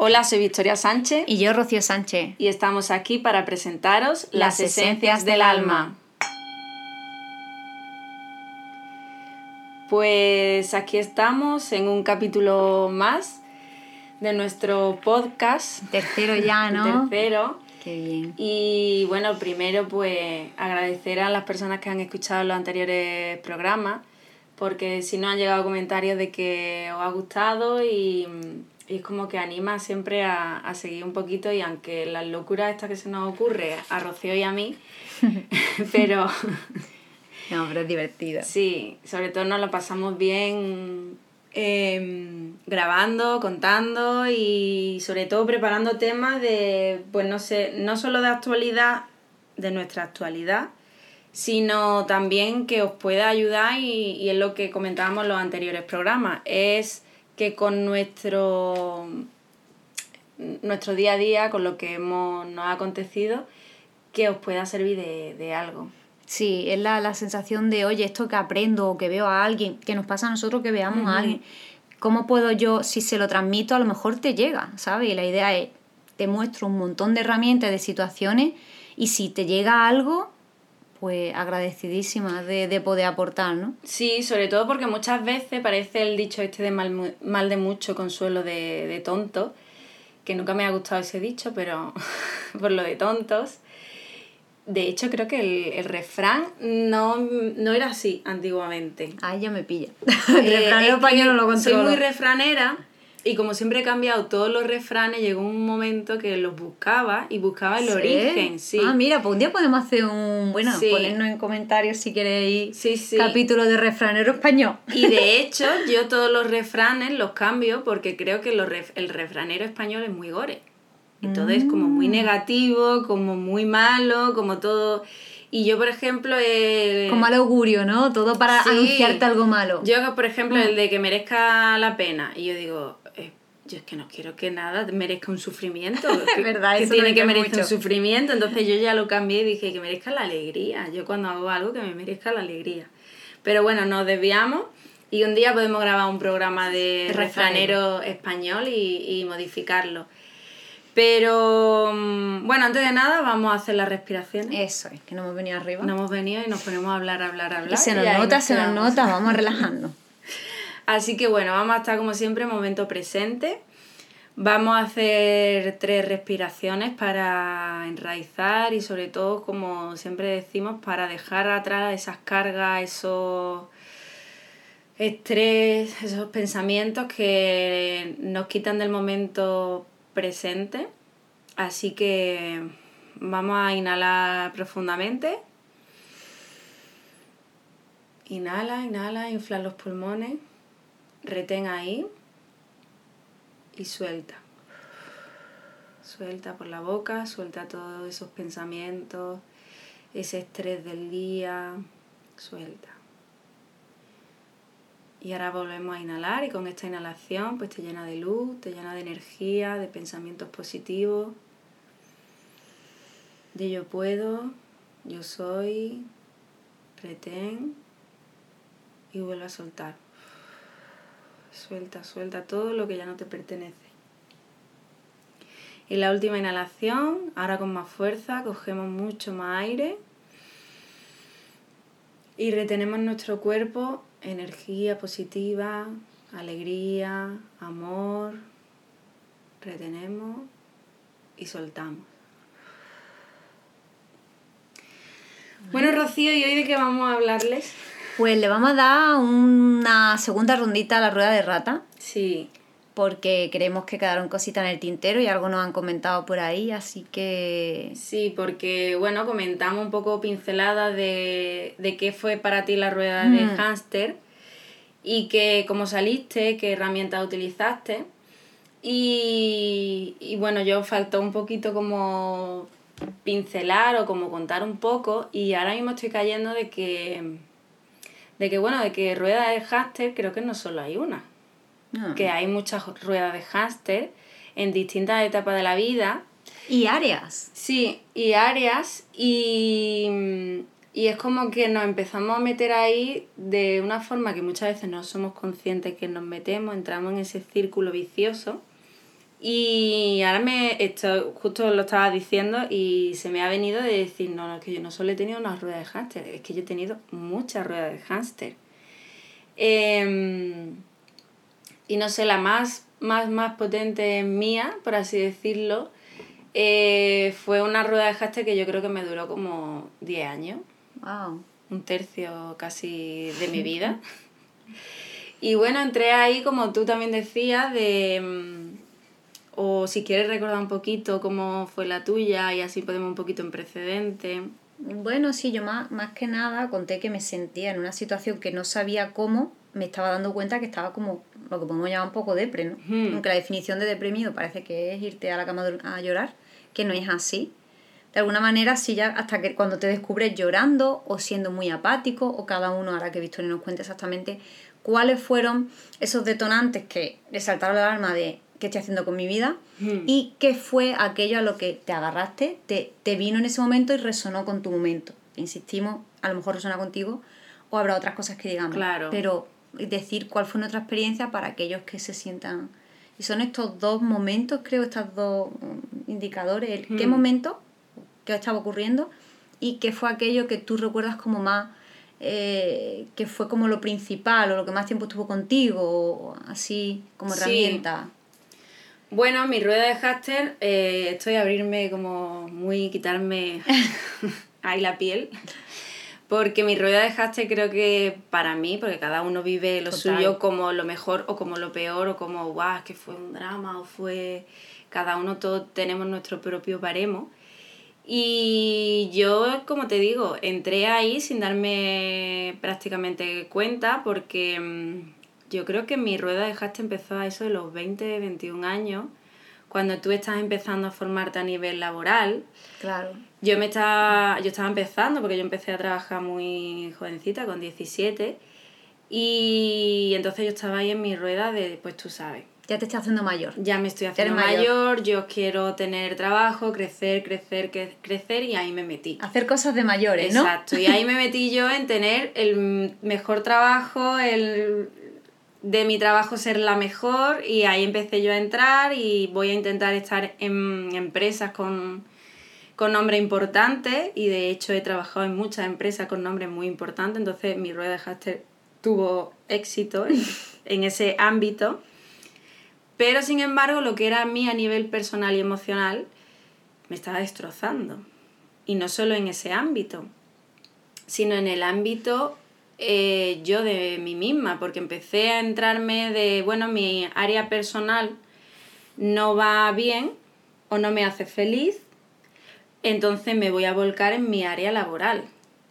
Hola, soy Victoria Sánchez. Y yo, Rocío Sánchez. Y estamos aquí para presentaros las, esencias, del alma. Pues aquí estamos en un capítulo más de nuestro podcast. Tercero ya, ¿no? Tercero. Qué bien. Y bueno, primero pues agradecer a las personas que han escuchado los anteriores programas, porque si no han llegado comentarios de que os ha gustado y y es como que anima siempre a, a seguir un poquito y aunque las locuras estas que se nos ocurre a Rocío y a mí, pero... no, pero es divertido. Sí, sobre todo nos lo pasamos bien em, grabando, contando y sobre todo preparando temas de, pues no sé, no solo de actualidad, de nuestra actualidad, sino también que os pueda ayudar y, y es lo que comentábamos en los anteriores programas, es que con nuestro, nuestro día a día, con lo que hemos, nos ha acontecido, que os pueda servir de, algo. Sí, es la, sensación de, oye, esto que aprendo o que veo a alguien, que nos pasa a nosotros que veamos a alguien, ¿cómo puedo yo, si se lo transmito, a lo mejor te llega, ¿sabes? Y la idea es, te muestro un montón de herramientas, de situaciones, y si te llega algo, pues agradecidísima de, poder aportar, ¿no? Sí, sobre todo porque muchas veces parece el dicho este de mal, mal de mucho, consuelo de, de tonto, que nunca me ha gustado ese dicho, pero por lo de tontos. De hecho, creo que el, el refrán no, no, era así antiguamente. Ay, ya me pilla. el refrán español no lo controlo. Soy muy refranera y como siempre he cambiado todos los refranes, llegó un momento que los buscaba y buscaba el origen, sí. Ah, mira, pues un día podemos hacer un, bueno, ponernos en comentarios si queréis sí, sí. capítulo de refranero español. Y de hecho, yo todos los refranes los cambio porque creo que los el refranero español es muy gore. Entonces, es como muy mm. negativo, como muy malo, como todo... Y yo, por ejemplo... Eh, Con mal augurio, ¿no? Todo para anunciarte algo malo. Yo, por ejemplo, el de que merezca la pena. Y yo digo, yo es que no quiero que nada merezca un sufrimiento. Que, verdad, que tiene que merecer un sufrimiento. Entonces yo ya lo cambié y dije que merezca la alegría. Yo cuando hago algo que me merezca la alegría. Pero bueno, nos desviamos y un día podemos grabar un programa de refranero español y, y modificarlo. Pero mm, bueno, antes de nada vamos a hacer las respiraciones. Eso es, que no hemos venido arriba. No hemos venido y nos ponemos a hablar, hablar, hablar. Y se nos nota, se nos nota, vamos relajando. Así que bueno, vamos a estar como siempre en momento presente. Vamos a hacer tres respiraciones para enraizar y sobre todo, como siempre decimos, para dejar atrás esas cargas, esos estrés, esos pensamientos que nos quitan del momento presente. Así que vamos a inhalar profundamente. Inhala, inhala, infla los pulmones retén ahí y suelta. Suelta por la boca, suelta todos esos pensamientos, ese estrés del día, suelta. Y ahora volvemos a inhalar y con esta inhalación pues te llena de luz, te llena de energía, de pensamientos positivos, de yo puedo, yo soy, retén y vuelve a soltar. Suelta, suelta todo lo que ya no te pertenece. Y la última inhalación, ahora con más fuerza, cogemos mucho más aire y retenemos en nuestro cuerpo energía positiva, alegría, amor. Retenemos y soltamos. Bueno, Rocío, ¿y hoy de qué vamos a hablarles? Pues le vamos a dar una segunda rondita a la rueda de rata. Sí. Porque creemos que quedaron cositas en el tintero y algo nos han comentado por ahí, así que... Sí, porque, bueno, comentamos un poco pinceladas de, de qué fue para ti la rueda de mm. hámster y que cómo saliste, qué herramientas utilizaste. Y, y bueno, yo faltó un poquito como pincelar o como contar un poco y ahora mismo estoy cayendo de que de que bueno, de que ruedas de hámster creo que no solo hay una. Ah. Que hay muchas ruedas de hámster en distintas etapas de la vida. Y áreas. Sí, y áreas. Y, y es como que nos empezamos a meter ahí de una forma que muchas veces no somos conscientes que nos metemos, entramos en ese círculo vicioso Y ahora me, esto, justo lo estaba diciendo y se me ha venido de decir, no, no, es que yo no solo he tenido una rueda de hámster, es que yo he tenido muchas ruedas de hámster. Em, y no sé, la más, más, más potente mía, por así decirlo, eh, fue una rueda de hámster que yo creo que me duró como 10 años. Wow. Un tercio casi de mi vida. y bueno, entré ahí, como tú también decías, de... O si quieres recordar un poquito cómo fue la tuya y así podemos un poquito en precedente. Bueno, sí, yo más, más que nada conté que me sentía en una situación que no sabía cómo, me estaba dando cuenta que estaba como lo que podemos llamar un poco depre, ¿no? Aunque la definición de deprimido parece que es irte a la cama a llorar, que no es así. De alguna manera, sí, ya hasta que cuando te descubres llorando o siendo muy apático, o cada uno, ahora que Victoria nos cuente exactamente cuáles fueron esos detonantes que le saltaron la alarma de qué estoy haciendo con mi vida Hmm. y qué fue aquello a lo que te agarraste, te, te vino en ese momento y resonó con tu momento. Insistimos, a lo mejor resuena contigo o habrá otras cosas que digamos. Claro. Pero decir cuál fue nuestra experiencia para aquellos que se sientan... Y son estos dos momentos, creo, estos dos mm, indicadores. El qué Hmm. momento, qué estaba ocurriendo y qué fue aquello que tú recuerdas como más... eh, que fue como lo principal o lo que más tiempo estuvo contigo o así como herramienta. Bueno, mi rueda de hámster, eh, estoy a abrirme como muy, quitarme ahí la piel. Porque mi rueda de hámster creo que para mí, porque cada uno vive lo Total. suyo como lo mejor o como lo peor o como, guau, es que fue un drama o fue... Cada uno todos tenemos nuestro propio baremo. Y yo, como te digo, entré ahí sin darme prácticamente cuenta porque mm, yo creo que mi rueda de hámster empezó a eso de los 20, 21 años, cuando tú estás empezando a formarte a nivel laboral. Claro. Yo, me estaba, yo estaba empezando, porque yo empecé a trabajar muy jovencita, con 17, y entonces yo estaba ahí en mi rueda de, pues tú sabes, Ya te estás haciendo mayor. ya me estoy haciendo mayor. mayor, yo quiero tener trabajo, crecer, crecer, cre- crecer, y ahí me metí. Hacer cosas de mayores, ¿no? Exacto, y ahí me metí yo en tener el mejor trabajo, el de mi trabajo ser la mejor y ahí empecé yo a entrar y voy a intentar estar en empresas con, con nombres importantes y de hecho he trabajado en muchas empresas con nombres muy importantes, entonces mi rueda de hámster tuvo éxito en, en ese ámbito. Pero sin embargo, lo que era a mí a nivel personal y emocional me estaba destrozando. Y no solo en ese ámbito, sino en el ámbito eh, yo de mí misma, porque empecé a entrarme de, bueno, mi área personal no va bien o no me hace feliz, entonces me voy a volcar en mi área laboral.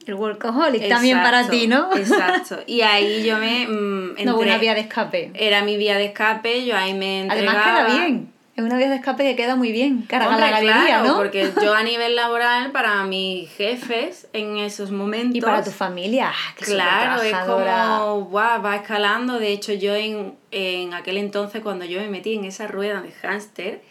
El workaholic también para Exacto, ti, ¿no? Exacto. Y ahí yo me... mm, No, una vía de escape. Era mi vía de escape, yo ahí me entregaba... Además queda bien. Es una vía de escape que queda muy bien. Carga Hombre, la galería, claro, ¿no? porque yo a nivel laboral, para mis jefes, en esos momentos... Y para tu familia. ah, que Claro, es como, guau, va escalando. De hecho, yo en, en aquel entonces, cuando yo me metí en esa rueda de hámster,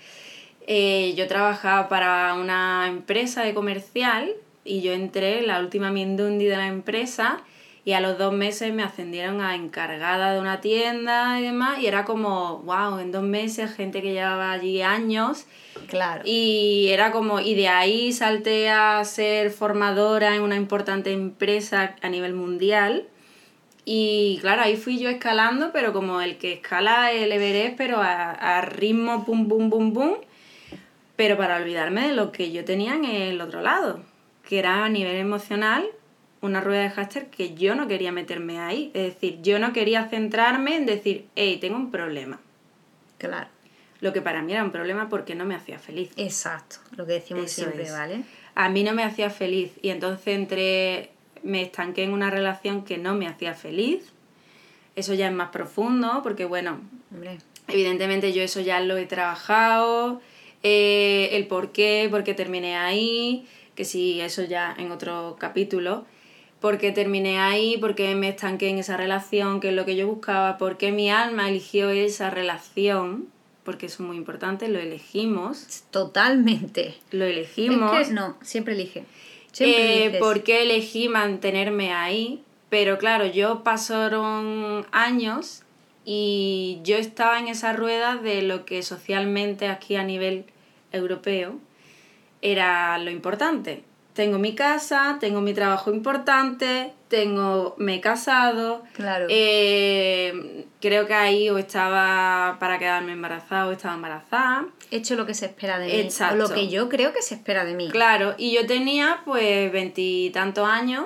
eh, yo trabajaba para una empresa de comercial y yo entré la última mindundi de la empresa y a los dos meses me ascendieron a encargada de una tienda y demás y era como, wow, en dos meses gente que llevaba allí años Claro. y era como, y de ahí salté a ser formadora en una importante empresa a nivel mundial. Y claro, ahí fui yo escalando, pero como el que escala el Everest, pero a, a ritmo pum, pum, pum, pum. Pero para olvidarme de lo que yo tenía en el otro lado, que era a nivel emocional una rueda de hámster que yo no quería meterme ahí. Es decir, yo no quería centrarme en decir, hey, tengo un problema. Claro. Lo que para mí era un problema porque no me hacía feliz. Exacto. Lo que decimos Eso siempre, es. ¿vale? a mí no me hacía feliz y entonces entré, me estanqué en una relación que no me hacía feliz. Eso ya es más profundo porque bueno, Hombre. evidentemente yo eso ya lo he trabajado, eh, el por qué, por qué terminé ahí, que sí, eso ya en otro capítulo, por qué terminé ahí, por qué me estanqué en esa relación, qué es lo que yo buscaba, por qué mi alma eligió esa relación, porque eso es muy importante, lo elegimos, Totalmente. lo elegimos. Es que no, siempre elige. Siempre Eh, eliges. ¿Por qué elegí mantenerme ahí? Pero claro, yo pasaron años y yo estaba en esa rueda de lo que socialmente aquí a nivel europeo era lo importante. Tengo mi casa, tengo mi trabajo importante, tengo, me he casado. Claro. Eh, creo que ahí o estaba para quedarme embarazada o estaba embarazada. He hecho lo que se espera de mí. O lo que yo creo que se espera de mí. Claro, y yo tenía pues veintitantos años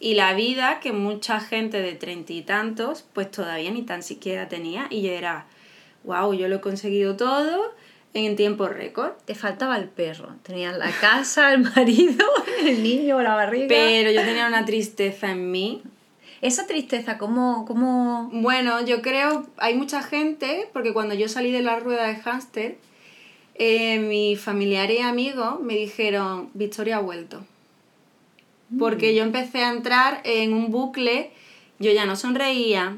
y la vida que mucha gente de treinta y tantos pues todavía ni tan siquiera tenía y yo era, wow, yo lo he conseguido todo en tiempo récord. Te faltaba el perro. Tenías la casa, el marido, el niño, la barriga. Pero yo tenía una tristeza en mí. Esa tristeza, ¿cómo, cómo...? Bueno, yo creo, hay mucha gente, porque cuando yo salí de la rueda de hámster, eh, mis familiares y amigos me dijeron, Victoria ha vuelto. Porque mm. yo empecé a entrar en un bucle, yo ya no sonreía,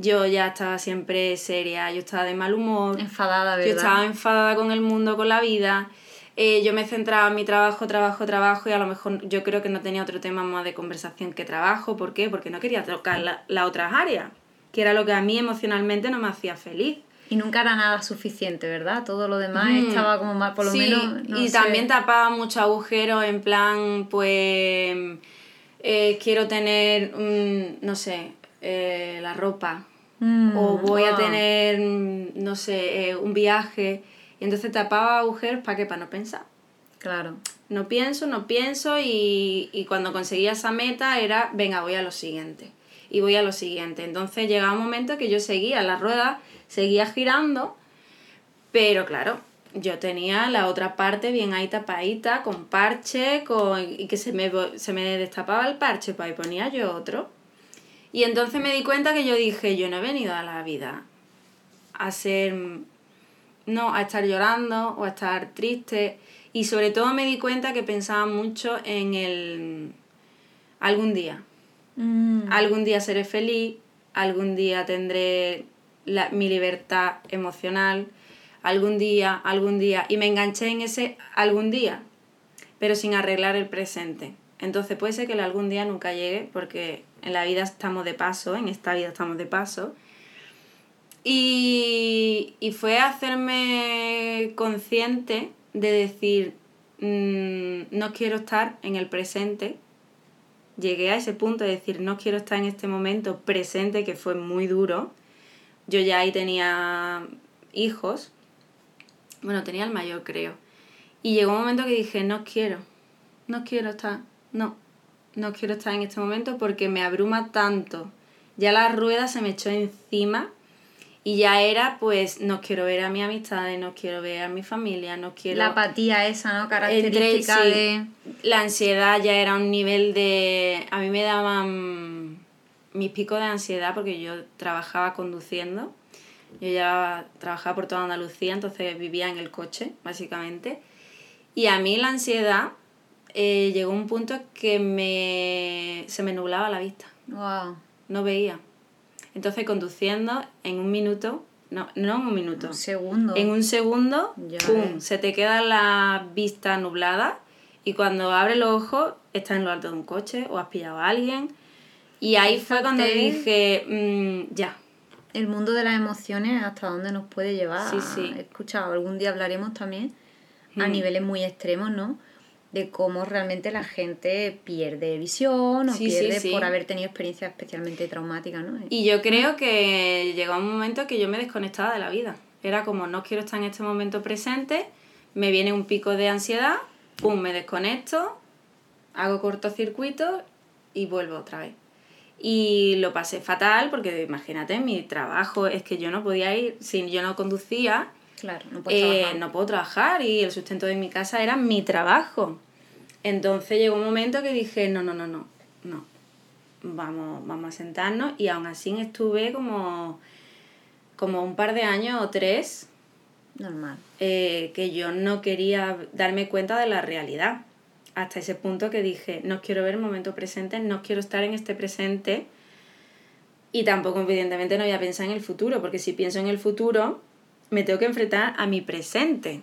yo ya estaba siempre seria, yo estaba de mal humor. Enfadada, ¿verdad? Yo estaba enfadada con el mundo, con la vida. Eh, yo me centraba en mi trabajo, trabajo, trabajo y a lo mejor yo creo que no tenía otro tema más de conversación que trabajo. ¿Por qué? Porque no quería tocar las la otras áreas, que era lo que a mí emocionalmente no me hacía feliz. Y nunca era nada suficiente, ¿verdad? Todo lo demás estaba como más, por lo menos... y también tapaba muchos agujeros en plan, pues... Eh, quiero tener, no sé, eh, la ropa mm, o voy a tener, no sé, eh, un viaje. Y entonces tapaba agujeros para qué, para no pensar. Claro. No pienso, no pienso y, y cuando conseguía esa meta era, venga, voy a lo siguiente. Y voy a lo siguiente. Entonces llegaba un momento que yo seguía, la rueda seguía girando, pero claro, yo tenía la otra parte bien ahí tapadita, con parche, con, y que se me, se me destapaba el parche, pues ahí ponía yo otro. Y entonces me di cuenta que yo dije, yo no he venido a la vida a ser, no, a estar llorando o a estar triste. Y sobre todo me di cuenta que pensaba mucho en el algún día. Mm. Algún día seré feliz, algún día tendré la, mi libertad emocional, algún día, algún día. Y me enganché en ese algún día, pero sin arreglar el presente. Entonces puede ser que el algún día nunca llegue porque en la vida estamos de paso, en esta vida estamos de paso. Y, fue hacerme consciente de decir, mm, no quiero estar en el presente. Llegué a ese punto de decir, no quiero estar en este momento presente, que fue muy duro. Yo ya ahí tenía hijos. Bueno, tenía el mayor, creo. Y llegó un momento que dije, no quiero, no quiero estar, no, no quiero estar en este momento porque me abruma tanto. Ya la rueda se me echó encima y ya era, pues, no quiero ver a mi amistad, no quiero ver a mi familia, no quiero... La apatía esa, ¿no? Característica de... La ansiedad ya era un nivel de... A mí me daban mis picos de ansiedad porque yo trabajaba conduciendo. Yo ya trabajaba por toda Andalucía, entonces vivía en el coche, básicamente. Y a mí la ansiedad eh, llegó un punto que me, se me nublaba la vista. Wow. No veía. Entonces conduciendo en un minuto, no, no en un minuto. Un segundo. En un segundo, ¡pum! Se te queda la vista nublada y cuando abres los ojos estás en lo alto de un coche o has pillado a alguien. Y ahí fue cuando dije, mm, ya. El mundo de las emociones, hasta dónde nos puede llevar. Sí, sí. He escuchado, algún día hablaremos también a mm. niveles muy extremos, ¿no? De cómo realmente la gente pierde visión o pierde por haber tenido experiencias especialmente traumáticas, ¿no? Y yo creo que llegó un momento que yo me desconectaba de la vida. Era como, no quiero estar en este momento presente, me viene un pico de ansiedad, pum, me desconecto, hago cortocircuito y vuelvo otra vez. Y lo pasé fatal porque imagínate, mi trabajo es que yo no podía ir, si yo no conducía, Claro, no eh, no puedo trabajar y el sustento de mi casa era mi trabajo. Entonces llegó un momento que dije, no, no, no, no, no, vamos, vamos a sentarnos y aún así estuve como, como un par de años o tres. Normal. Eh, que yo no quería darme cuenta de la realidad. Hasta ese punto que dije, no quiero ver el momento presente, no quiero estar en este presente. Y tampoco, evidentemente, no voy a pensar en el futuro, porque si pienso en el futuro, me tengo que enfrentar a mi presente.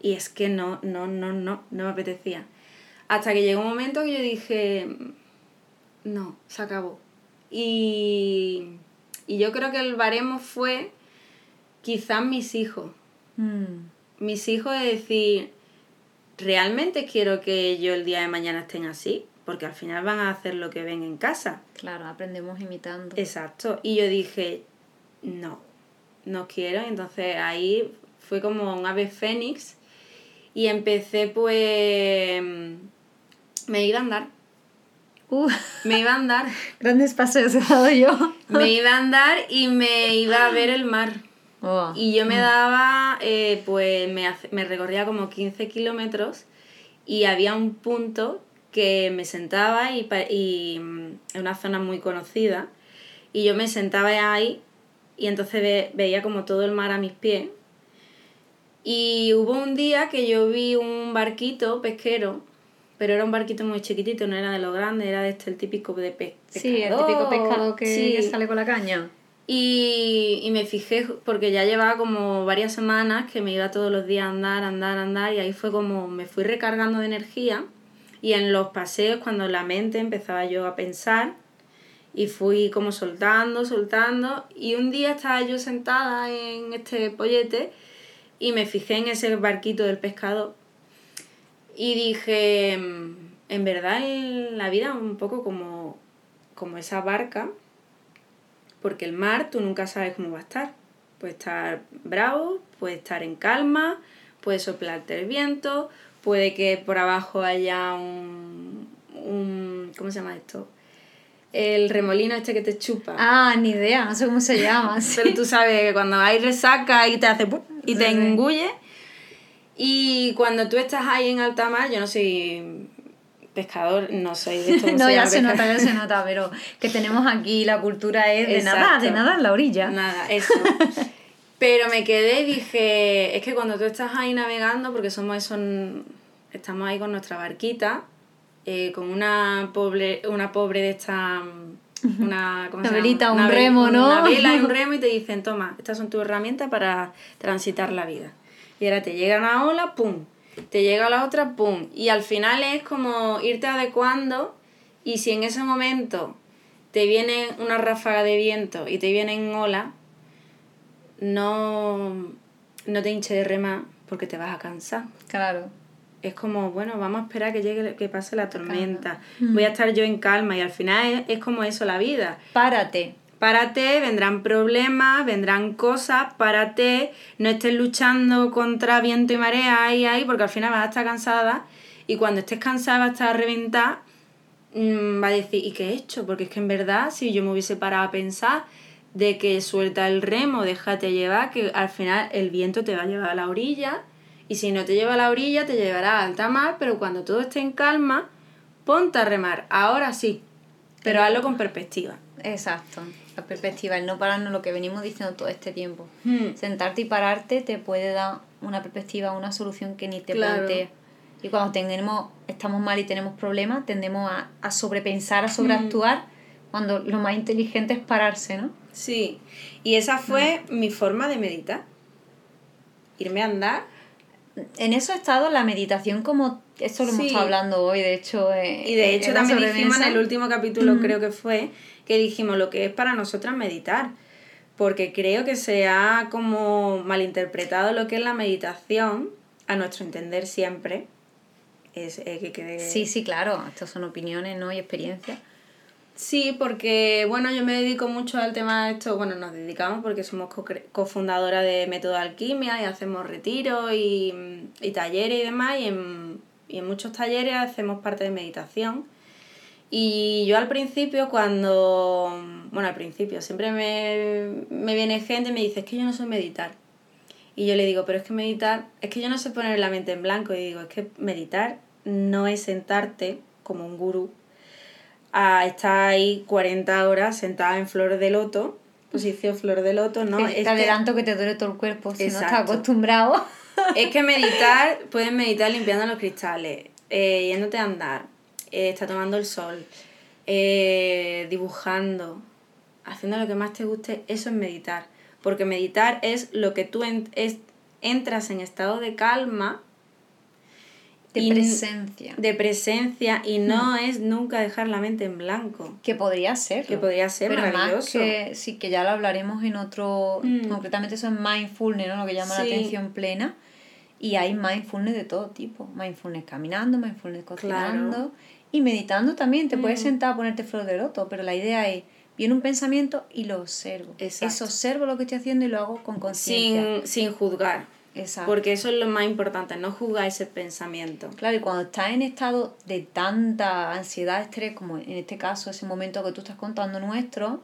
Y es que no, no, no, no, no me apetecía. Hasta que llegó un momento que yo dije, no, se acabó. Y Y yo creo que el baremo fue quizás mis hijos. Mm. Mis hijos es decir, ¿realmente quiero que yo el día de mañana estén así? Porque al final van a hacer lo que ven en casa. Claro, aprendemos imitando. Exacto. Y yo dije, no, no quiero. Entonces ahí fue como un ave fénix y empecé pues... Me iba a andar. Uh, Me iba a andar. grandes paseos he dado yo. Me iba a andar y me iba a ver el mar. Oh. Y yo me daba, eh, pues me, me recorría como 15 kilómetros y había un punto que me sentaba y, y mm, en una zona muy conocida y yo me sentaba ahí y entonces ve- veía como todo el mar a mis pies. Y hubo un día que yo vi un barquito pesquero, pero era un barquito muy chiquitito, no era de lo grande, era de este el típico de pe- Sí, el típico pescado que, Sí. que sale con la caña. Y, y me fijé, porque ya llevaba como varias semanas que me iba todos los días a andar, andar, andar, y ahí fue como me fui recargando de energía. Y en los paseos, cuando la mente empezaba yo a pensar, y fui como soltando, soltando, y un día estaba yo sentada en este pollete y me fijé en ese barquito del pescador. Y dije, "Mm, en verdad la vida un poco como, como esa barca porque el mar tú nunca sabes cómo va a estar. Puede estar bravo, puede estar en calma, puede soplarte el viento, puede que por abajo haya un, un ¿cómo se llama esto? El remolino este que te chupa. Ah, ni idea, no sé cómo se llama. sí. Pero tú sabes que cuando hay resaca y te hace ¡pum! y te engulle. Y cuando tú estás ahí en alta mar, yo no soy pescador, no soy de esto. no, ya se nota, ya se nota, pero que tenemos aquí la cultura es de Exacto. nadar, de nadar en la orilla. Nada, eso. Pero me quedé y dije, es que cuando tú estás ahí navegando, porque somos esos, estamos ahí con nuestra barquita, eh, con una pobre, una pobre de esta, una, ¿cómo Una se llama? velita, un Una ve- remo, ¿no? Una vela y un remo y te dicen, toma, estas son tus herramientas para transitar la vida. Y ahora te llega una ola, pum, te llega la otra, pum. Y al final es como irte adecuando y si en ese momento te viene una ráfaga de viento y te vienen olas, no, no te hinche de remar porque te vas a cansar. Claro. Es como, bueno, vamos a esperar que llegue, que pase la tormenta. Mm. Voy a estar yo en calma y al final es, es como eso la vida. Párate. Párate, vendrán problemas, vendrán cosas, párate, no estés luchando contra viento y marea ahí, ahí, porque al final vas a estar cansada y cuando estés cansada vas a estar reventada, mm, va a decir, ¿y qué he hecho? Porque es que en verdad, si yo me hubiese parado a pensar de que suelta el remo, déjate llevar, que al final el viento te va a llevar a la orilla y si no te lleva a la orilla, te llevará a alta mar, pero cuando todo esté en calma, ponte a remar, ahora sí, pero hazlo con perspectiva. Exacto. La perspectiva, el no pararnos, lo que venimos diciendo todo este tiempo. Hmm. Sentarte y pararte te puede dar una perspectiva, una solución que ni te Claro. planteas. Y cuando tenemos, estamos mal y tenemos problemas, tendemos a, a sobrepensar, a sobreactuar, cuando lo más inteligente es pararse, ¿no? Sí, y esa fue mi forma de meditar. Irme a andar. En eso ha estado la meditación como... Esto lo hemos Sí. estado hablando hoy, de hecho. eh, Y de hecho en la también dijimos en el último capítulo, creo que fue, que dijimos lo que es para nosotras meditar. Porque creo que se ha como malinterpretado lo que es la meditación, a nuestro entender siempre. Es, eh, que quede... Sí, sí, claro. Estas son opiniones, ¿no? Y experiencias. Sí, porque bueno, yo me dedico mucho al tema de esto, bueno, nos dedicamos porque somos co- cofundadora de Método Alquimia y hacemos retiros y, y talleres y demás, y en, y en muchos talleres hacemos parte de meditación. Y yo al principio cuando, bueno, al principio siempre me, me viene gente y me dice, es que yo no sé meditar. Y yo le digo, pero es que meditar, es que yo no sé poner la mente en blanco. Y digo, es que meditar no es sentarte como un gurú a estar ahí 40 horas sentada en flor de loto, posición flor de loto, ¿no? Es te que- adelanto que te duele todo el cuerpo, si no estás acostumbrado. Es que meditar, puedes meditar limpiando los cristales, eh, yéndote a andar, eh, está tomando el sol, eh, dibujando, haciendo lo que más te guste, eso es meditar. Porque meditar es lo que tú en- es- entras en estado de calma De presencia. De presencia y no es nunca dejar la mente en blanco. Que podría ser. Que podría ser Pero maravilloso. más que, sí, que ya lo hablaremos en otro, Mm. concretamente eso es mindfulness, ¿no? Lo que llama Sí. la atención plena. Y hay mindfulness de todo tipo. Mindfulness caminando, mindfulness cocinando Claro. y meditando también. Te puedes Mm. sentar a ponerte flor de loto, pero la idea es, viene un pensamiento y lo observo. Exacto. Eso observo lo que estoy haciendo y lo hago con conciencia. Sin, sin juzgar. Exacto. Porque eso es lo más importante, no juzgar ese pensamiento. Claro, y cuando estás en estado de tanta ansiedad, estrés, como en este caso, ese momento que tú estás contando nuestro,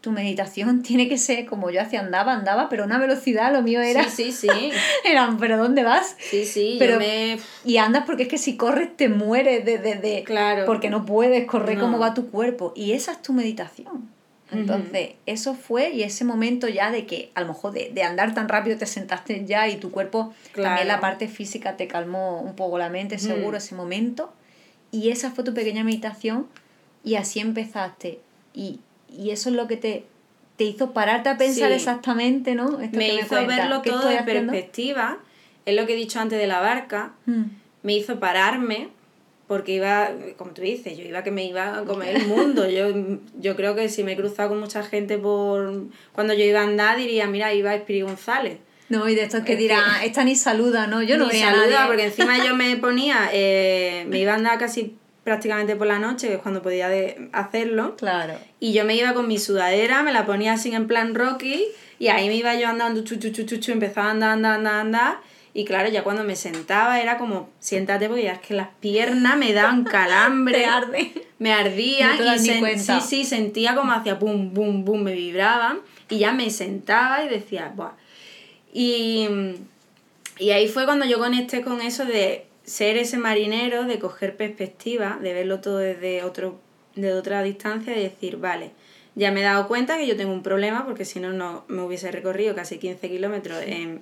tu meditación tiene que ser como yo hacía, andaba, andaba, pero a una velocidad, lo mío era, Sí, sí, sí. eran, pero ¿dónde vas? Sí, sí, Pero- yo me... Y andas porque es que si corres te mueres de, de, de- Claro. porque no puedes correr No. como va tu cuerpo. Y esa es tu meditación. Entonces, eso fue y ese momento ya de que a lo mejor de, de andar tan rápido te sentaste ya y tu cuerpo, también Claro. la parte física te calmó un poco la mente, seguro, ese momento. Y esa fue tu pequeña meditación y así empezaste. Y, y eso es lo que te, te hizo pararte a pensar Sí. exactamente, ¿no? Esto me que hizo cuentas, verlo ¿qué todo de haciendo? perspectiva. Es lo que he dicho antes de la barca. Mm. Me hizo pararme porque iba, como tú dices, yo iba que me iba a comer el mundo. Yo, yo creo que si me he cruzado con mucha gente por cuando yo iba a andar, diría, mira, iba Espiri González. No, y de estos que dirán, esta ni saluda, ¿no? Yo no Ni a saluda, nadie. porque encima yo me ponía, eh, me iba a andar casi prácticamente por la noche, que es cuando podía de- hacerlo. Claro. Y yo me iba con mi sudadera, me la ponía así en plan Rocky, y ahí me iba yo andando, chu, chu, chu, chu, chu, empezaba a andar, andar, andar, andar. Y claro, ya cuando me sentaba era como, siéntate, porque ya es que las piernas me daban calambre. Te arde. Me ardía No y sen- sí, sí, sentía como hacía pum, pum, pum, me vibraban. Y ya me sentaba y decía, Buah. Y, y ahí fue cuando yo conecté con eso de ser ese marinero, de coger perspectiva, de verlo todo desde otro, de otra distancia y decir, vale, ya me he dado cuenta que yo tengo un problema porque si no, no me hubiese recorrido casi 15 kilómetros en,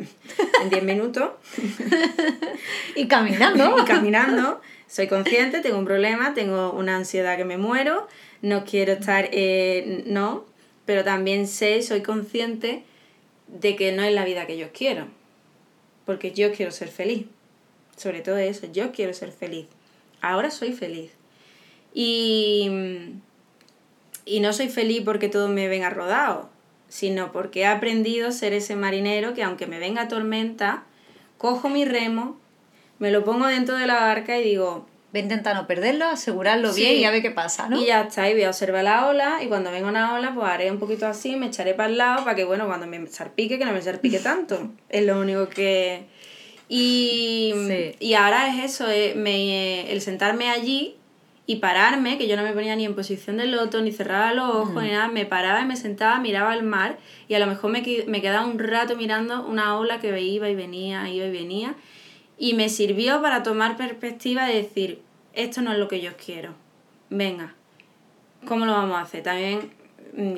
en 10 minutos Y caminando. y caminando. Soy consciente, tengo un problema, tengo una ansiedad que me muero, no quiero estar, eh, no, pero también sé, soy consciente de que no es la vida que yo quiero, porque yo quiero ser feliz, sobre todo eso, yo quiero ser feliz, ahora soy feliz. Y, y no soy feliz porque todo me venga rodado, sino porque he aprendido a ser ese marinero que aunque me venga tormenta, cojo mi remo, me lo pongo dentro de la barca y digo, Voy a intentar no perderlo, asegurarlo Sí. bien y a ver qué pasa, ¿no? y ya está, y voy a observar la ola, y cuando venga una ola, pues haré un poquito así, me echaré para el lado, para que, bueno, cuando me salpique, que no me salpique tanto. es lo único que... Y, Sí. y ahora es eso, eh, me, el sentarme allí y pararme, que yo no me ponía ni en posición de loto, ni cerraba los ojos, ni nada, me paraba y me sentaba, miraba al mar, y a lo mejor me, me quedaba un rato mirando una ola que iba y venía, iba y venía, y me sirvió para tomar perspectiva y decir, esto no es lo que yo quiero. Venga, ¿cómo lo vamos a hacer? También mm,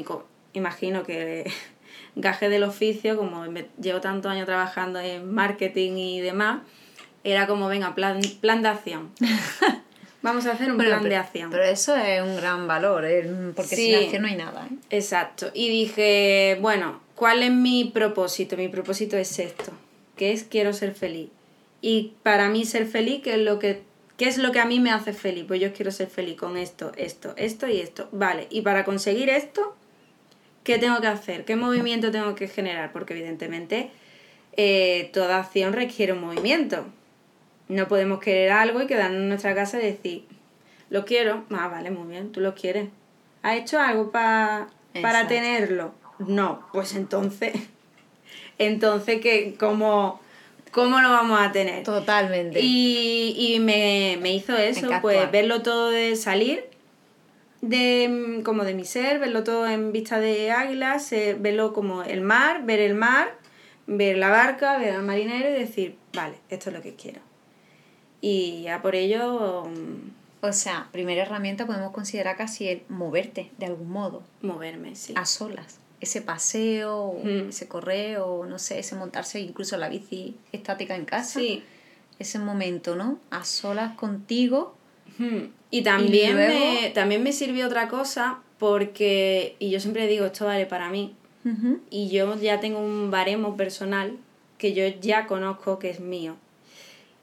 imagino que gaje del oficio, como me- llevo tantos años trabajando en marketing y demás, era como, venga, plan, plan de acción. Vamos a hacer un Bueno, plan pero, de acción. pero eso es un gran valor, ¿eh? porque Sí. sin acción no hay nada. ¿eh? Exacto. Y dije, bueno, ¿cuál es mi propósito? Mi propósito es esto, que es quiero ser feliz. Y para mí ser feliz, ¿qué es lo que, qué es lo que a mí me hace feliz? Pues yo quiero ser feliz con esto, esto, esto y esto. Vale, y para conseguir esto, ¿qué tengo que hacer? ¿Qué movimiento tengo que generar? Porque evidentemente eh, toda acción requiere un movimiento. No podemos querer algo y quedarnos en nuestra casa y decir, lo quiero. Ah, vale, muy bien, tú lo quieres. ¿Has hecho algo pa- para tenerlo? No, pues entonces, entonces, ¿qué, cómo, ¿cómo lo vamos a tener? Totalmente. Y, y me, me hizo eso, que pues verlo todo de salir de como de mi ser, verlo todo en vista de águilas, eh, verlo como el mar, ver el mar, ver la barca, ver al marinero y decir, vale, esto es lo que quiero. Y ya por ello mm, O sea, primera herramienta podemos considerar casi el moverte de algún modo, moverme, sí. a solas. Ese paseo, Mm. ese correo, no sé, ese montarse incluso la bici estática en casa. Sí. Ese momento, ¿no? A solas contigo. Ujú. Y también, luego- me, también me sirvió otra cosa porque, y yo siempre digo, esto vale para mí, y yo ya tengo un baremo personal que yo ya conozco que es mío.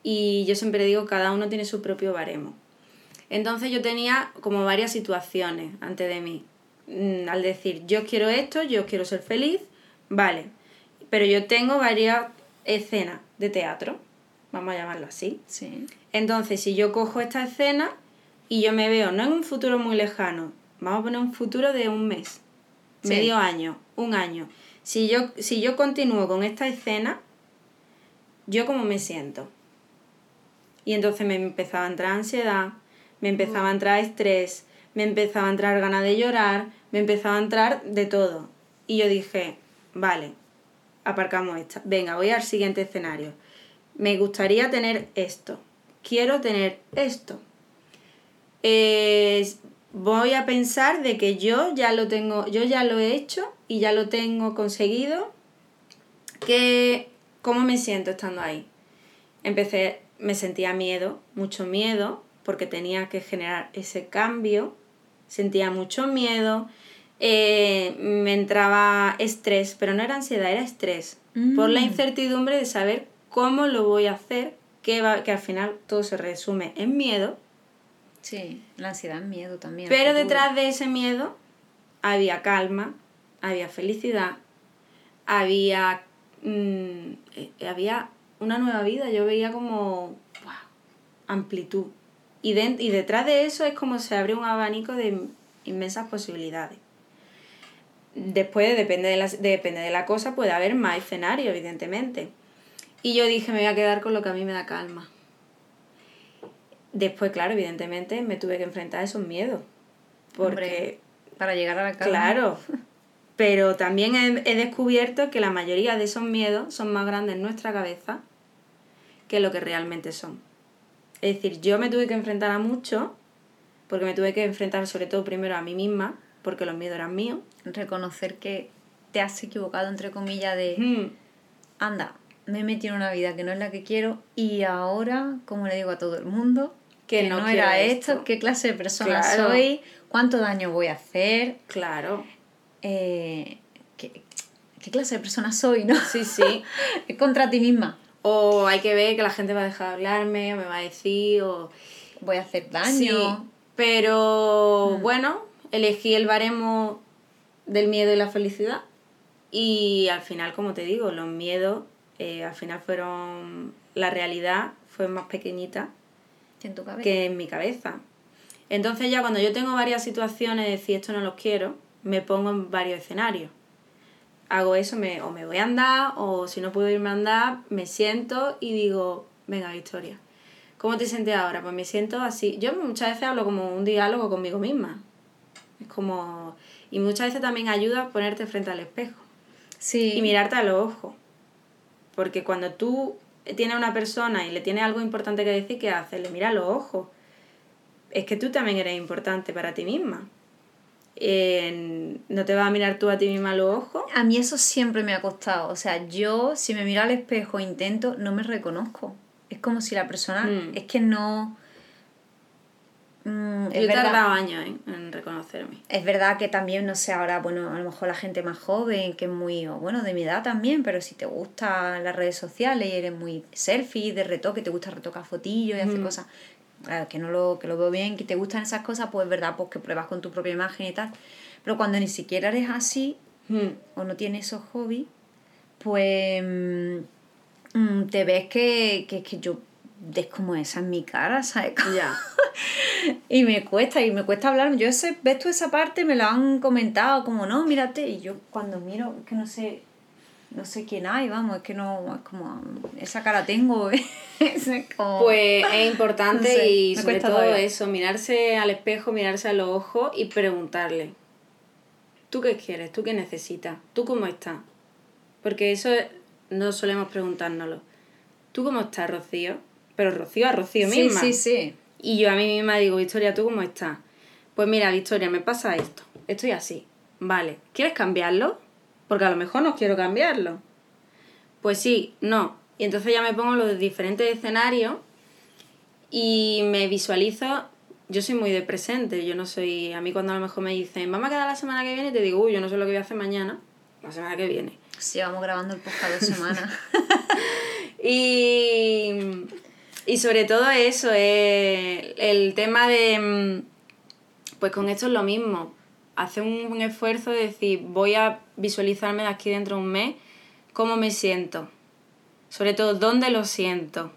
Y yo siempre digo, cada uno tiene su propio baremo. Entonces yo tenía como varias situaciones antes de mí. Mm, al decir, yo quiero esto, yo quiero ser feliz, vale. Pero yo tengo varias escenas de teatro, vamos a llamarlo así. Sí. Entonces, si yo cojo esta escena y yo me veo, no en un futuro muy lejano, vamos a poner un futuro de un mes, Sí. medio año, un año. Si yo, si yo continúo con esta escena, yo cómo me siento. Y entonces me empezaba a entrar ansiedad, me empezaba a entrar estrés, me empezaba a entrar ganas de llorar, me empezaba a entrar de todo. Y yo dije, vale, aparcamos esta. Venga, voy al siguiente escenario. Me gustaría tener esto. Quiero tener esto. Eh, voy a pensar de que yo ya lo tengo, yo ya lo he hecho y ya lo tengo conseguido. Que, ¿Cómo me siento estando ahí? Empecé, me sentía miedo, mucho miedo, porque tenía que generar ese cambio. Sentía mucho miedo. eh, me entraba estrés, pero no era ansiedad, era estrés. Por la Mm. incertidumbre de saber cómo lo voy a hacer, que, va, que al final todo se resume en miedo. Sí, la ansiedad es miedo también. Pero detrás de ese miedo había calma, había felicidad, había, mm, eh, había una nueva vida. Yo veía como ¡buah! amplitud. Y, y detrás de eso es como se abre un abanico de inmensas posibilidades. Después, depende de, la, depende de la cosa, puede haber más escenarios, evidentemente. Y yo dije, me voy a quedar con lo que a mí me da calma. Después, claro, evidentemente me tuve que enfrentar a esos miedos. Porque, Hombre, para llegar a la calma. claro, pero también he, he descubierto que la mayoría de esos miedos son más grandes en nuestra cabeza que lo que realmente son. Es decir, yo me tuve que enfrentar a mucho, porque me tuve que enfrentar sobre todo primero a mí misma, porque los miedos eran míos. Reconocer que te has equivocado, entre comillas, de Mm, anda, me he metido en una vida que no es la que quiero y ahora, como le digo a todo el mundo, Que que, no era esto. esto, qué clase de persona Claro. soy, cuánto daño voy a hacer, claro, eh, qué, qué clase de persona soy, ¿no? sí, sí. Es contra ti misma. O hay que ver que la gente va a dejar de hablarme, o me va a decir, o... Voy a hacer Sí, daño. pero Mm. bueno, elegí el baremo del miedo y la felicidad. Y al final, como te digo, los miedos eh, al final fueron. La realidad fue más pequeñita En tu cabeza. que en mi cabeza. Entonces, ya cuando yo tengo varias situaciones de decir esto no los quiero, me pongo en varios escenarios. Hago eso, me, o me voy a andar, o si no puedo irme a andar, me siento y digo, venga, Victoria, ¿cómo te sientes ahora? Pues me siento así. Yo muchas veces hablo como un diálogo conmigo misma. Es como. Y muchas veces también ayuda a ponerte frente al espejo Sí. y mirarte a los ojos. Porque cuando tú tienes a una persona y le tienes algo importante que decir, ¿qué haces? Le mira a los ojos. Es que tú también eres importante para ti misma. Eh, no te vas a mirar tú a ti misma a los ojos. A mí eso siempre me ha costado. O sea, yo si me miro al espejo e intento, no me reconozco. Es como si la persona... Mm. Es que no... Mm, Yo he tardado años ¿eh? en reconocerme. es verdad que también, no sé, ahora, bueno, a lo mejor la gente más joven, que es muy... bueno, de mi edad también, pero si te gustan las redes sociales y eres muy selfie, de retoque, te gusta retocar fotillos y hacer Mm. cosas... Que no lo, que lo veo bien, que te gustan esas cosas, pues es verdad, pues que pruebas con tu propia imagen y tal. Pero cuando ni siquiera eres así, Mm. o no tienes esos hobbies, pues mm, mm, te ves que, que, que yo es como esa en mi cara, ¿sabes? Ya. Y me cuesta, y me cuesta hablar. Yo ese, ves tú esa parte, me la han comentado, como no, mírate, y yo cuando miro, que no sé, no sé quién hay, vamos, es que no, es como, esa cara tengo, es como... Pues es importante No sé, y sobre todo todavía. eso, mirarse al espejo, mirarse a los ojos y preguntarle, ¿tú qué quieres? ¿Tú qué necesitas? ¿Tú cómo estás? Porque eso es- no solemos preguntárnoslo. ¿Tú cómo estás, Rocío? Pero Rocío a Rocío sí, misma. sí, sí. Y yo a mí misma digo, Victoria, ¿tú cómo estás? Pues mira, Victoria, me pasa esto. Estoy así. Vale. ¿Quieres cambiarlo? Porque a lo mejor no quiero cambiarlo. Pues sí, no. Y entonces ya me pongo los diferentes escenarios y me visualizo. Yo soy muy de presente. Yo no soy. A mí, cuando a lo mejor me dicen, vamos a quedar la semana que viene, te digo, uy, yo no sé lo que voy a hacer mañana. La semana que viene. Sí, vamos grabando el podcast dos semanas. Y, Y sobre todo eso, eh, el tema de... mm, Pues con esto es lo mismo. Hacer un, esfuerzo de decir, voy a visualizarme de aquí dentro de un mes, cómo me siento. Sobre todo, dónde lo siento.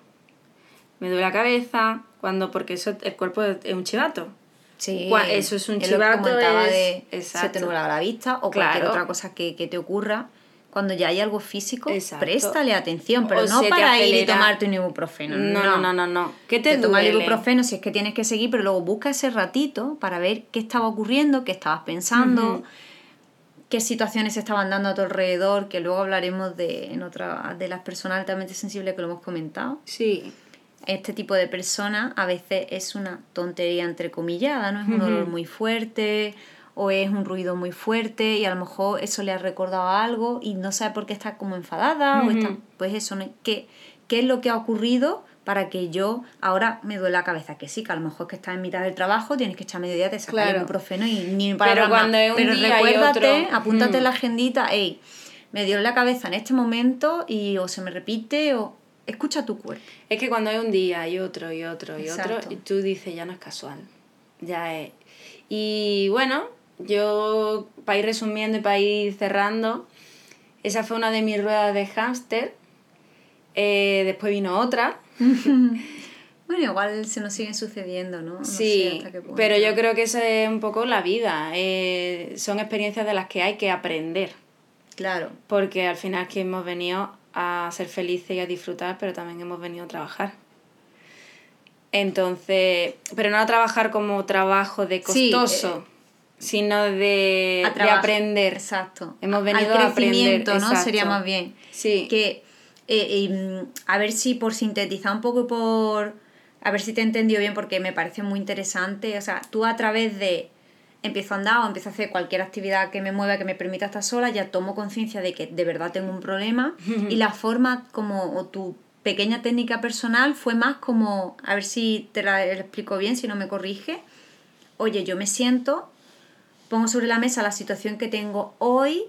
Me duele la cabeza, cuando, porque eso, el cuerpo es un chivato. Sí, eso es un chivato, es- de se te nubla la vista o cualquier otra cosa que, que te ocurra. Cuando ya hay algo físico, Exacto. préstale atención, pero O no para ir y tomarte un ibuprofeno. No, no, no, no, no. ¿Qué te, te tomas el duele? ibuprofeno si es que tienes que seguir, pero luego busca ese ratito para ver qué estaba ocurriendo, qué estabas pensando, qué situaciones se estaban dando a tu alrededor, que luego hablaremos de, en otra, de las personas altamente sensibles que lo hemos comentado. Sí, Este tipo de personas a veces es una tontería entrecomillada, ¿no? Es un Ujú. olor muy fuerte o es un ruido muy fuerte y a lo mejor eso le ha recordado algo y no sabe por qué está como enfadada o está, pues eso. ¿Qué, ¿qué es lo que ha ocurrido para que yo ahora me duele la cabeza? Que sí, que a lo mejor es que estás en mitad del trabajo, tienes que echar mediodía, te sacas el Claro. ibuprofeno y ni para Pero cuando es un Pero día y recuérdate, otro, apúntate en mm. la agendita, hey, me dio la cabeza en este momento y o se me repite o escucha tu cuerpo. Es que cuando hay un día y otro y otro y Exacto. otro, y tú dices, ya no es casual. Ya es. Y bueno, yo, para ir resumiendo y para ir cerrando, esa fue una de mis ruedas de hámster. Eh, después vino otra. Bueno, igual se nos siguen sucediendo, ¿no? No sé sí, hasta qué punto. pero yo creo que esa es un poco la vida. Eh, son experiencias de las que hay que aprender. Claro, Porque al final que hemos venido a ser felices y a disfrutar, pero también hemos venido a trabajar. Entonces, pero no a trabajar como trabajo de Sí, costoso, sino de, de aprender. Exacto. Hemos Al venido a aprender, crecimiento, ¿no? exacto. Sería más bien. Sí. Que, eh, eh, a ver si por sintetizar un poco y por... A ver si te he entendido bien porque me parece muy interesante. O sea, tú a través de... Empiezo a andar o empiezo a hacer cualquier actividad que me mueva, que me permita estar sola, ya tomo conciencia de que de verdad tengo un problema. y la forma como... O tu pequeña técnica personal fue más como... A ver si te la explico bien, si no me corrige. Oye, yo me siento pongo sobre la mesa la situación que tengo hoy,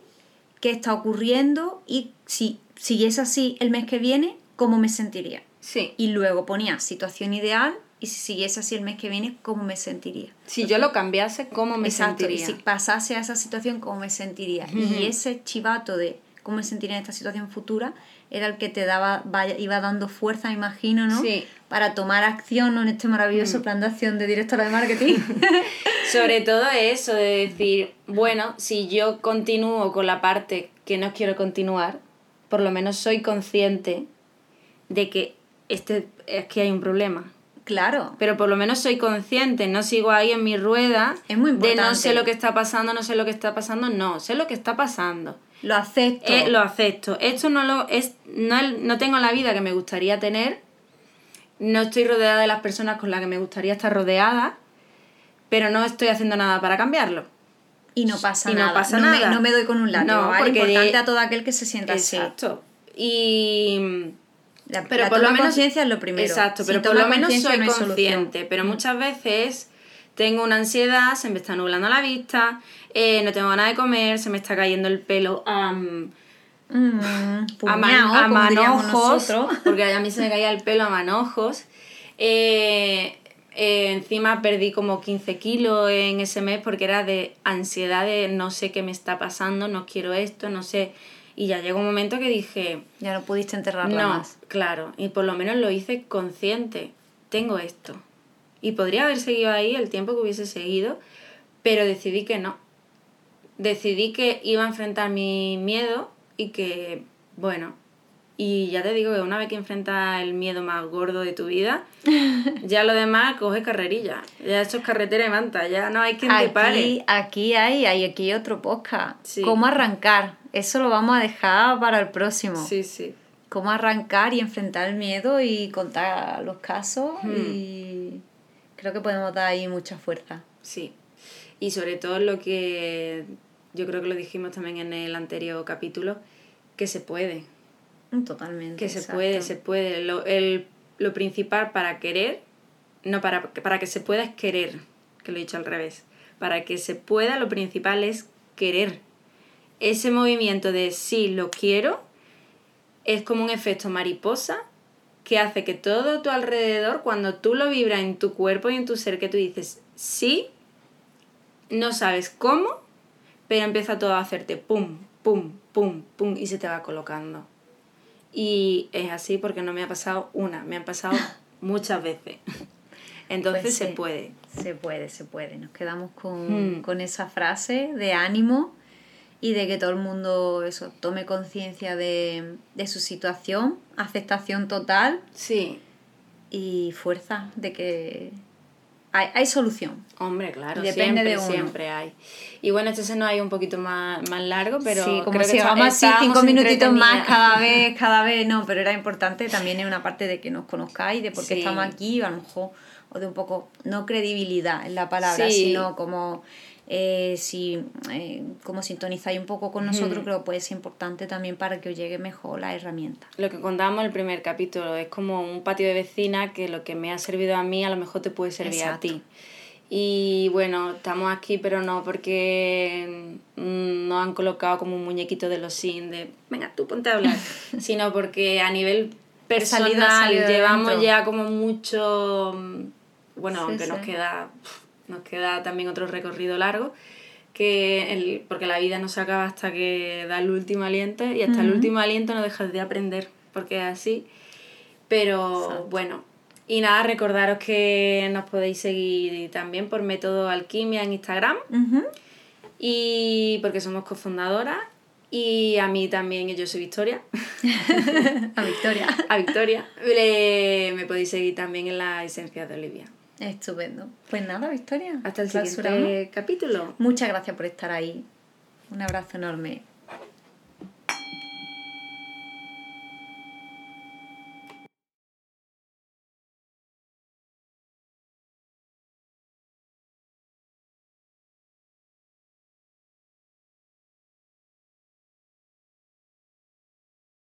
qué está ocurriendo y si siguiese así el mes que viene, cómo me sentiría. Sí. Y luego ponía situación ideal y si siguiese así el mes que viene, cómo me sentiría. Si yo lo cambiase, ¿cómo me Exacto, sentiría? y si pasase a esa situación, cómo me sentiría. Y ese chivato de cómo me sentiría en esta situación futura era el que te daba, vaya- iba dando fuerza, me imagino, ¿no? Sí. Para tomar acción ¿no? en este maravilloso plan de acción de directora de marketing. Sobre todo eso de decir, bueno, si yo continúo con la parte que no quiero continuar, por lo menos soy consciente de que este es que hay un problema. claro. Pero por lo menos soy consciente, no sigo ahí en mi rueda Es muy de no importante. sé lo que está pasando, no sé lo que está pasando, no, sé lo que está pasando. Lo acepto. Eh, lo acepto. Esto no lo es no, no tengo la vida que me gustaría tener. No estoy rodeada de las personas con las que me gustaría estar rodeada, pero no estoy haciendo nada para cambiarlo. Y no pasa Y no nada. pasa Me, nada. no me doy con un látigo, No, ¿vale? porque de- Importante a todo aquel que se sienta así. Exacto. Y La, pero la por lo menos conciencia es lo primero. Exacto, pero por toma lo menos soy no consciente. Pero muchas veces tengo una ansiedad, se me está nublando la vista, eh, no tengo ganas de comer, se me está cayendo el pelo Mm, a, puñao, man- a manojos, porque a mí se me caía el pelo a manojos. Eh, eh, encima perdí como 15 kilos en ese mes porque era de ansiedad de no sé qué me está pasando, no quiero esto, no sé. Y ya llegó un momento que dije, Ya no pudiste enterrarla no, más. claro, y por lo menos lo hice consciente, tengo esto. Y podría haber seguido ahí el tiempo que hubiese seguido, pero decidí que no. Decidí que iba a enfrentar mi miedo y que, bueno, y ya te digo que una vez que enfrentas el miedo más gordo de tu vida, ya lo demás coge carrerilla. Ya esto es carretera y manta, ya no hay quien te pare. Aquí, aquí hay, hay aquí otro podcast. Sí. ¿Cómo arrancar? Eso lo vamos a dejar para el próximo. Sí, sí. Cómo arrancar y enfrentar el miedo y contar los casos. Hmm. Y creo que podemos dar ahí mucha fuerza. Sí. Y sobre todo lo que yo creo que lo dijimos también en el anterior capítulo, que se puede. Mm, Totalmente. Que se exacto. puede, se puede. Lo, el, lo principal para querer, no para, para que se pueda es querer, que lo he dicho al revés. Para que se pueda, lo principal es querer. Ese movimiento de sí, lo quiero, es como un efecto mariposa que hace que todo tu alrededor, cuando tú lo vibras en tu cuerpo y en tu ser, que tú dices, sí, no sabes cómo, pero empieza todo a hacerte pum, pum, pum, pum, y se te va colocando. Y es así porque no me ha pasado una, me han pasado muchas veces. Entonces Pues se puede. Se puede, se puede. Nos quedamos con, Hmm. con esa frase de ánimo y de que todo el mundo eso tome conciencia de, de su situación, aceptación total Sí, y fuerza de que hay, hay solución. hombre, claro, Depende siempre, de uno. siempre hay. Y bueno, este se nos ha ido un poquito más, más largo, pero sí, como creo si que vamos así estábamos cinco minutitos más cada vez, cada vez, no, pero era importante también es una parte de que nos conozcáis, de por qué Sí. estamos aquí, a lo mejor, o de un poco, no credibilidad en la palabra, Sí. sino como eh, si eh, como sintonizáis un poco con nosotros, creo que puede ser importante también para que os llegue mejor la herramienta. Lo que contábamos en el primer capítulo es como un patio de vecina que lo que me ha servido a mí a lo mejor te puede servir Exacto. a ti. Y bueno, estamos aquí, pero no porque mm, nos han colocado como un muñequito de los Sims de, venga, tú ponte a hablar, sino porque a nivel personal salido- salido llevamos ya como mucho, mm, bueno, Sí, aunque nos sí. queda nos queda también otro recorrido largo, que el, porque la vida no se acaba hasta que da el último aliento y hasta el último aliento no dejas de aprender, porque es así. Pero Exacto. bueno, y nada, recordaros que nos podéis seguir también por Método Alquimia en Instagram y porque somos cofundadoras y a mí también, yo soy Victoria, A Victoria. a Victoria, le- me podéis seguir también en la esencia de Olivia. Estupendo. Pues nada, Victoria. Hasta el clausuramos. siguiente capítulo. Muchas gracias por estar ahí. Un abrazo enorme.